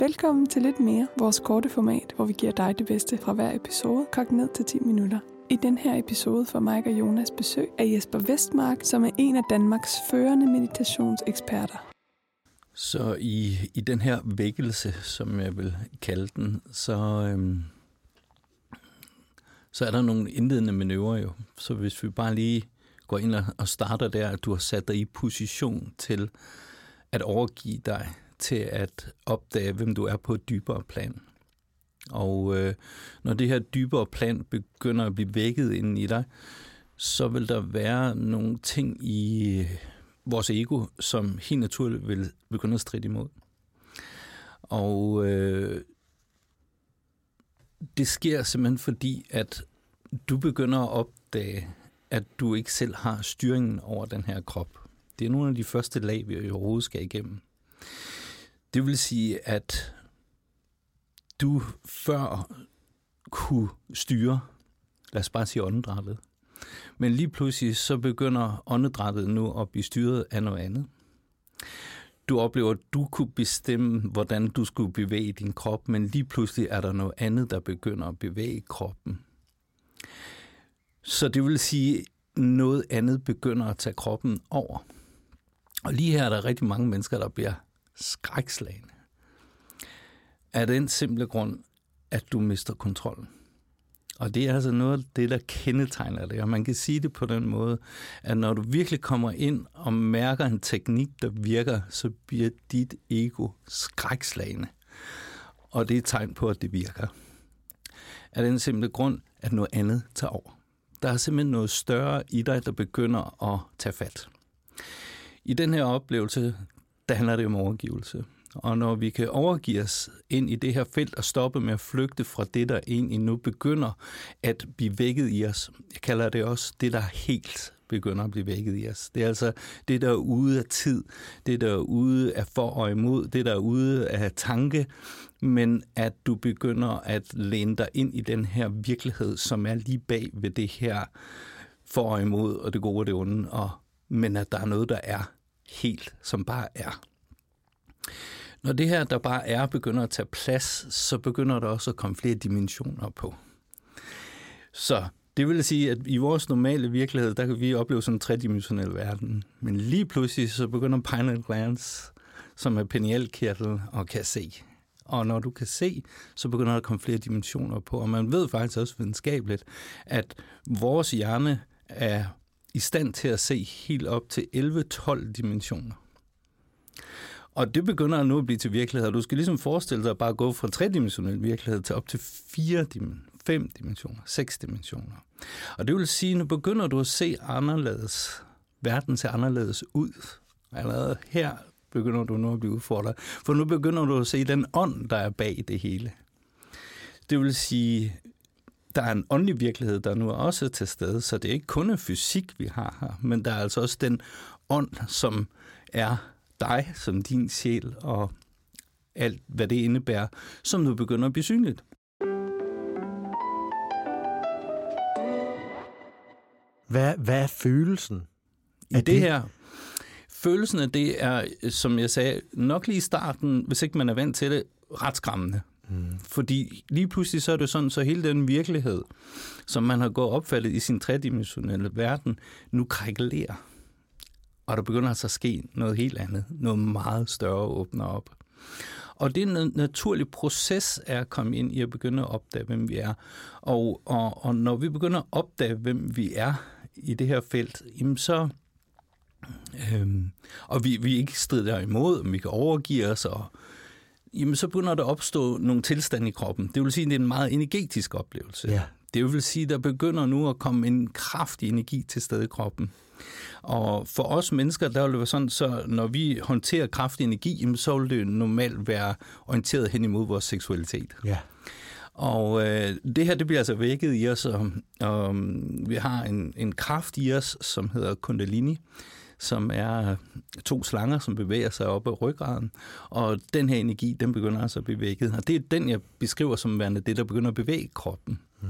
Velkommen til lidt mere, vores korte format, hvor vi giver dig det bedste fra hver episode, kogt ned til 10 minutter. I den her episode får Mike og Jonas besøg af Jesper Vestmark, som er en af Danmarks førende meditationseksperter. Så i, i den her vækkelse, som jeg vil kalde den, så, øhm, så er der nogle indledende manøvrer jo. Så hvis vi bare lige går ind og, og starter der, at du har sat dig i position til at overgive dig til at opdage, hvem du er på et dybere plan. Og øh, når det her dybere plan begynder at blive vækket inden i dig, så vil der være nogle ting i øh, vores ego, som helt naturligt vil begynde at stride imod. Og øh, det sker simpelthen fordi, at du begynder at opdage, at du ikke selv har styringen over den her krop. Det er nogle af de første lag, vi overhovedet skal igennem. Det vil sige, at du før kunne styre, lad os bare sige åndedrættet, men lige pludselig så begynder åndedrættet nu at blive styret af noget andet. Du oplever, at du kunne bestemme, hvordan du skulle bevæge din krop, men lige pludselig er der noget andet, der begynder at bevæge kroppen. Så det vil sige, at noget andet begynder at tage kroppen over. Og lige her er der rigtig mange mennesker, der bliver skrækslagende. Af den simple grund, at du mister kontrollen. Og det er altså noget af det, der kendetegner det. Og man kan sige det på den måde, at når du virkelig kommer ind og mærker en teknik, der virker, så bliver dit ego skrækslagende. Og det er et tegn på, at det virker. Af den simple grund, at noget andet tager over. Der er simpelthen noget større i dig, der begynder at tage fat. I den her oplevelse, der handler det om overgivelse. Og når vi kan overgive os ind i det her felt og stoppe med at flygte fra det, der egentlig nu begynder at blive vækket i os. Jeg kalder det også det, der helt begynder at blive vækket i os. Det er altså det, der er ude af tid, det, der er ude af for og imod, det, der er ude af tanke, men at du begynder at læne dig ind i den her virkelighed, som er lige bag ved det her for og imod, og det gode og det onde, og, men at der er noget, der er helt, som bare er. Når det her, der bare er, begynder at tage plads, så begynder der også at komme flere dimensioner på. Så det vil sige, at i vores normale virkelighed, der kan vi opleve sådan en tredimensionel verden. Men lige pludselig, så begynder pineal glands, som er penialkirtel, og kan se. Og når du kan se, så begynder der at komme flere dimensioner på. Og man ved faktisk også videnskabeligt, at vores hjerne er i stand til at se helt op til 11-12 dimensioner. Og det begynder nu at blive til virkelighed. Du skal ligesom forestille dig at bare gå fra tredimensionel virkelighed til op til fire dimensioner, fem dimensioner, seks dimensioner. Og det vil sige, at nu begynder du at se anderledes. Verden ser anderledes ud. Allerede her begynder du nu at blive udfordret. For nu begynder du at se den ånd, der er bag det hele. Det vil sige, der er en åndelig virkelighed, der nu er også til stede, så det er ikke kun en fysik, vi har her, men der er altså også den ånd, som er dig som din sjæl og alt, hvad det indebærer, som nu begynder at blive synligt. Hvad, hvad er følelsen? I det, det her, følelsen af det er, som jeg sagde, nok lige i starten, hvis ikke man er vant til det, ret skræmmende. Mm. Fordi lige pludselig så er det sådan, så hele den virkelighed, som man har gået opfattet i sin tredimensionelle verden, nu krækkelerer. og der begynder altså at ske noget helt andet. Noget meget større åbner op. Og det er en naturlig proces er at komme ind i at begynde at opdage, hvem vi er. Og, og, og når vi begynder at opdage, hvem vi er i det her felt, jamen så... Øhm, og vi, vi ikke strider imod, om vi kan overgive os, og, jamen så begynder der at opstå nogle tilstande i kroppen. Det vil sige, at det er en meget energetisk oplevelse. Ja. Det vil sige, at der begynder nu at komme en kraftig energi til stede i kroppen. Og for os mennesker, der vil det være sådan, så når vi håndterer kraftig energi, så vil det normalt være orienteret hen imod vores seksualitet. Ja. Og øh, det her, det bliver altså vækket i os, og, og vi har en, en kraft i os, som hedder kundalini, som er to slanger, som bevæger sig op ad ryggraden. Og den her energi, den begynder altså at blive vækket. Og det er den, jeg beskriver som værende det, der begynder at bevæge kroppen. Mm.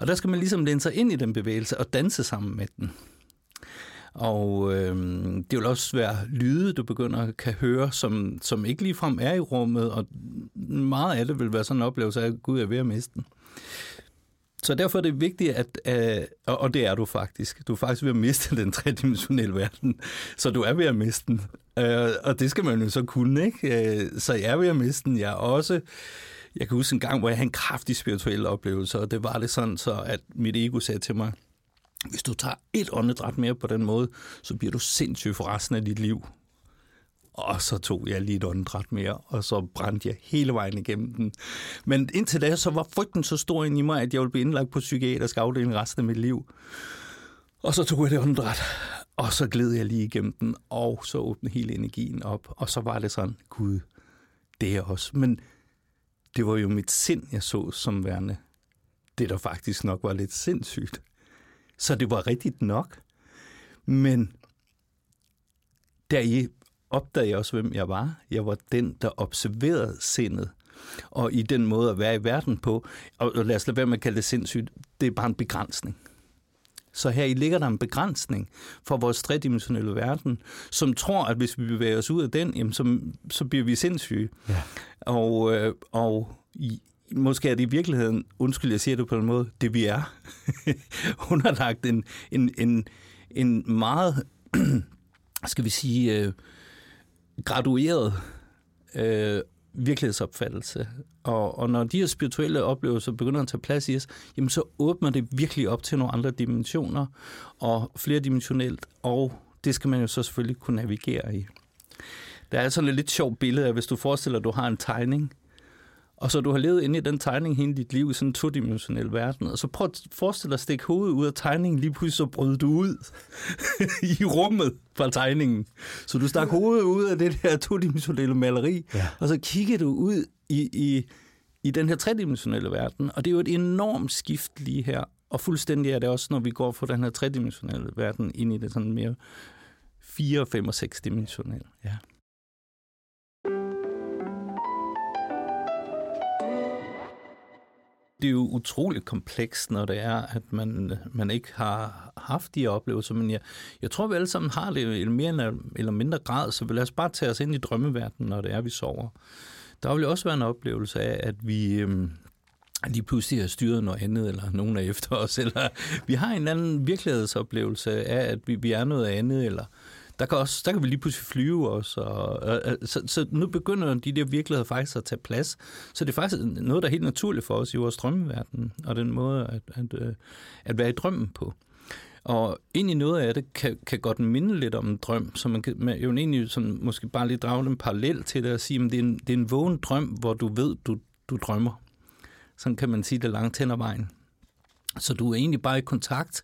Og der skal man ligesom læne sig ind i den bevægelse og danse sammen med den. Og øh, det vil også være lyde, du begynder at kan høre, som, som ikke ligefrem er i rummet, og meget af det vil være sådan en oplevelse af, at Gud er ved at miste den. Så derfor er det vigtigt, at, øh, og det er du faktisk, du er faktisk ved at miste den tredimensionelle verden, så du er ved at miste den. Øh, og det skal man jo så kunne, ikke? Øh, så jeg er ved at miste den. Jeg er også, jeg kan huske en gang, hvor jeg havde en kraftig spirituel oplevelse, og det var det sådan, så at mit ego sagde til mig, hvis du tager et åndedræt mere på den måde, så bliver du sindssyg for resten af dit liv. Og så tog jeg lige et åndedræt mere, og så brændte jeg hele vejen igennem den. Men indtil da, så var frygten så stor ind i mig, at jeg ville blive indlagt på psykiatrisk afdeling resten af mit liv. Og så tog jeg det åndedræt, og så gled jeg lige igennem den, og så åbnede hele energien op. Og så var det sådan, gud, det er også. Men det var jo mit sind, jeg så som værende. Det, der faktisk nok var lidt sindssygt. Så det var rigtigt nok. Men der i opdagede jeg også, hvem jeg var. Jeg var den, der observerede sindet. Og i den måde at være i verden på, og lad os lade være med at kalde det sindssygt, det er bare en begrænsning. Så her i ligger der en begrænsning for vores tredimensionelle verden, som tror, at hvis vi bevæger os ud af den, jamen, så, så bliver vi sindssyge. Ja. Og, øh, og i, måske er det i virkeligheden, undskyld, jeg siger det på en måde, det vi er, underlagt en, en, en, en meget, skal vi sige, øh, gradueret øh, virkelighedsopfattelse. Og, og når de her spirituelle oplevelser begynder at tage plads i os, jamen så åbner det virkelig op til nogle andre dimensioner, og flerdimensionelt, og det skal man jo så selvfølgelig kunne navigere i. Der er sådan et lidt sjovt billede af, hvis du forestiller, at du har en tegning, og så du har levet inde i den tegning hele dit liv i sådan en todimensionel verden. Og så prøv at forestille dig at stikke hovedet ud af tegningen, lige pludselig så brød du ud i rummet fra tegningen. Så du stak hovedet ud af det der todimensionelle maleri, ja. og så kiggede du ud i, i, i den her tredimensionelle verden. Og det er jo et enormt skift lige her. Og fuldstændig er det også, når vi går fra den her tredimensionelle verden ind i det sådan mere 4, 5 og 6 dimensionelle. Ja. Det er jo utroligt komplekst, når det er, at man, man ikke har haft de oplevelser, men jeg, jeg tror, vi alle sammen har det i mere eller mindre grad, så lad os bare tage os ind i drømmeverdenen, når det er, vi sover. Der vil også være en oplevelse af, at vi øhm, lige pludselig har styret noget andet, eller nogen er efter os, eller vi har en anden virkelighedsoplevelse af, at vi, vi er noget andet, eller der kan, også, der kan vi lige pludselig flyve også. Og, og, så, så nu begynder de der virkeligheder faktisk at tage plads. Så det er faktisk noget, der er helt naturligt for os i vores drømmeverden, og den måde at, at, øh, at være i drømmen på. Og egentlig noget af det kan, kan godt minde lidt om en drøm, så man kan man jo egentlig sådan, måske bare lige drage en parallel til det og sige, at det er en, det er en vågen drøm, hvor du ved, du, du drømmer. Sådan kan man sige det langt hen ad vejen. Så du er egentlig bare i kontakt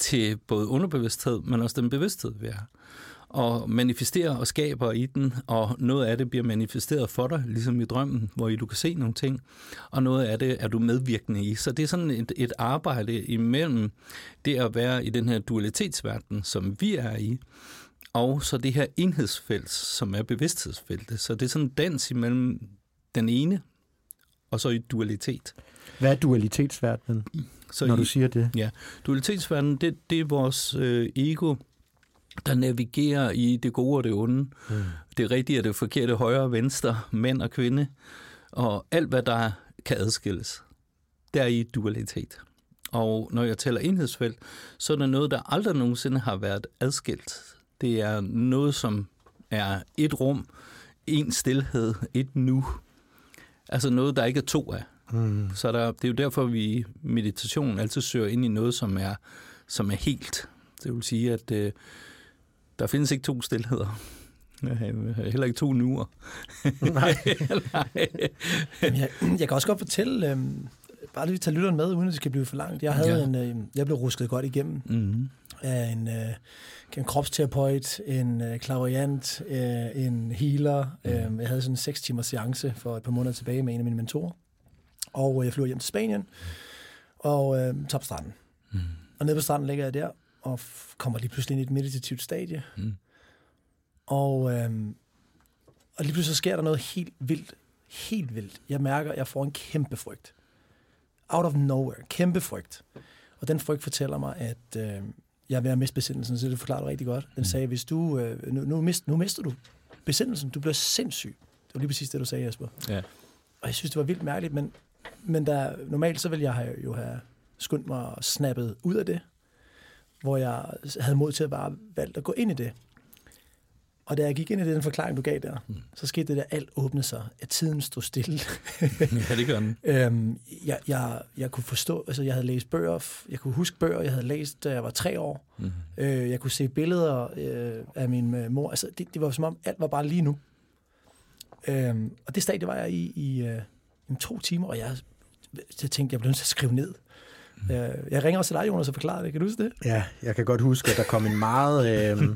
til både underbevidsthed, men også den bevidsthed, vi er og manifesterer og skaber i den, og noget af det bliver manifesteret for dig, ligesom i drømmen, hvor du kan se nogle ting, og noget af det er du medvirkende i. Så det er sådan et, et arbejde imellem det at være i den her dualitetsverden, som vi er i, og så det her enhedsfelt, som er bevidsthedsfeltet. Så det er sådan en dans imellem den ene, og så i dualitet. Hvad er dualitetsverdenen, så når i, du siger det? Ja, dualitetsverdenen, det, det er vores øh, ego, der navigerer i det gode og det onde. Mm. Det rigtige og det forkerte, højre og venstre, mænd og kvinde. Og alt, hvad der kan adskilles, der er i dualitet. Og når jeg taler enhedsfelt, så er der noget, der aldrig nogensinde har været adskilt. Det er noget, som er et rum, en stillhed, et nu. Altså noget, der ikke er to af. Mm. Så der, det er jo derfor, vi i meditation altid søger ind i noget, som er, som er helt. Det vil sige, at øh, der findes ikke to stillheder. Heller ikke to nuer. Nej. Nej. jeg, jeg kan også godt fortælle, øh, bare lige tage lytteren med, uden at det skal blive for langt. Jeg, havde ja. en, øh, jeg blev rusket godt igennem mm-hmm. Af en, øh, en kropsterapeut, en øh, klaverjant, øh, en healer. Mm. Øh, jeg havde sådan en seks timers seance for et par måneder tilbage med en af mine mentorer. Og øh, jeg flyver hjem til Spanien og øh, tager på stranden. Mm. Og nede på stranden ligger jeg der og kommer lige pludselig ind i et meditativt stadie. Mm. Og, øh, og lige pludselig så sker der noget helt vildt. Helt vildt. Jeg mærker, at jeg får en kæmpe frygt. Out of nowhere. Kæmpe frygt. Og den frygt fortæller mig, at øh, jeg ved at miste besindelsen, så det forklarer rigtig godt. Den mm. sagde, hvis du, øh, nu, nu, mist, nu mister du besindelsen, du bliver sindssyg. Det var lige præcis det, du sagde, Jesper. Ja. Og jeg synes, det var vildt mærkeligt, men, men der, normalt så ville jeg have, jo have skyndt mig og snappet ud af det, hvor jeg havde mod til at bare valgt at gå ind i det. Og da jeg gik ind i den forklaring, du gav der, mm. så skete det der, alt åbnede sig, at tiden stod stille. ja, det gør den. øhm, jeg, jeg, jeg kunne forstå, altså jeg havde læst bøger, jeg kunne huske bøger, jeg havde læst, da jeg var tre år. Mm. Øh, jeg kunne se billeder øh, af min øh, mor. Altså det, det var som om, alt var bare lige nu. Øhm, og det stadie var jeg i, i, øh, to timer, og jeg, jeg tænkte, jeg blev nødt til at skrive ned. Øh, jeg ringer også til dig, Jonas, og forklarer det. Kan du huske det? Ja, jeg kan godt huske, at der kom en meget øh,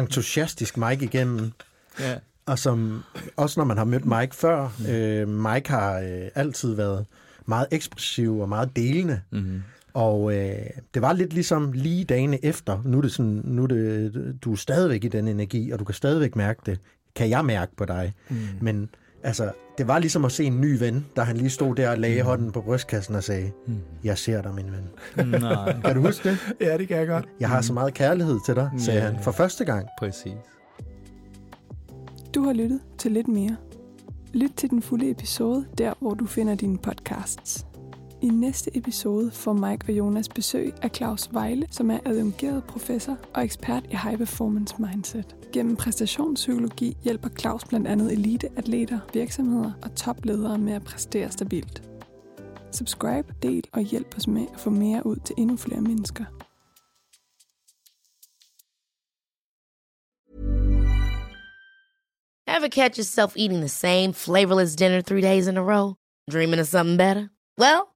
entusiastisk Mike igennem. Ja. Og som, også når man har mødt Mike før, øh, Mike har øh, altid været meget ekspressiv og meget delende. Mm-hmm. Og øh, det var lidt ligesom lige dagene efter. Nu er det sådan, nu er det, du er stadigvæk i den energi, og du kan stadigvæk mærke det. Kan jeg mærke på dig? Mm. Men altså, det var ligesom at se en ny ven, da han lige stod der og lagde mm. hånden på brystkassen og sagde, mm. jeg ser dig, min ven. Nej. kan du huske det? Ja, det kan jeg godt. Jeg har så meget kærlighed til dig, sagde ja, han for første gang. Præcis. Du har lyttet til lidt mere. Lyt til den fulde episode, der hvor du finder dine podcasts. I næste episode får Mike og Jonas besøg af Claus Vejle, som er adjungeret professor og ekspert i high performance mindset. Gennem præstationspsykologi hjælper Claus blandt andet eliteatleter, virksomheder og topledere med at præstere stabilt. Subscribe, del og hjælp os med at få mere ud til endnu flere mennesker. Ever catch yourself eating the same flavorless dinner three days in a row? Dreaming of something better? Well,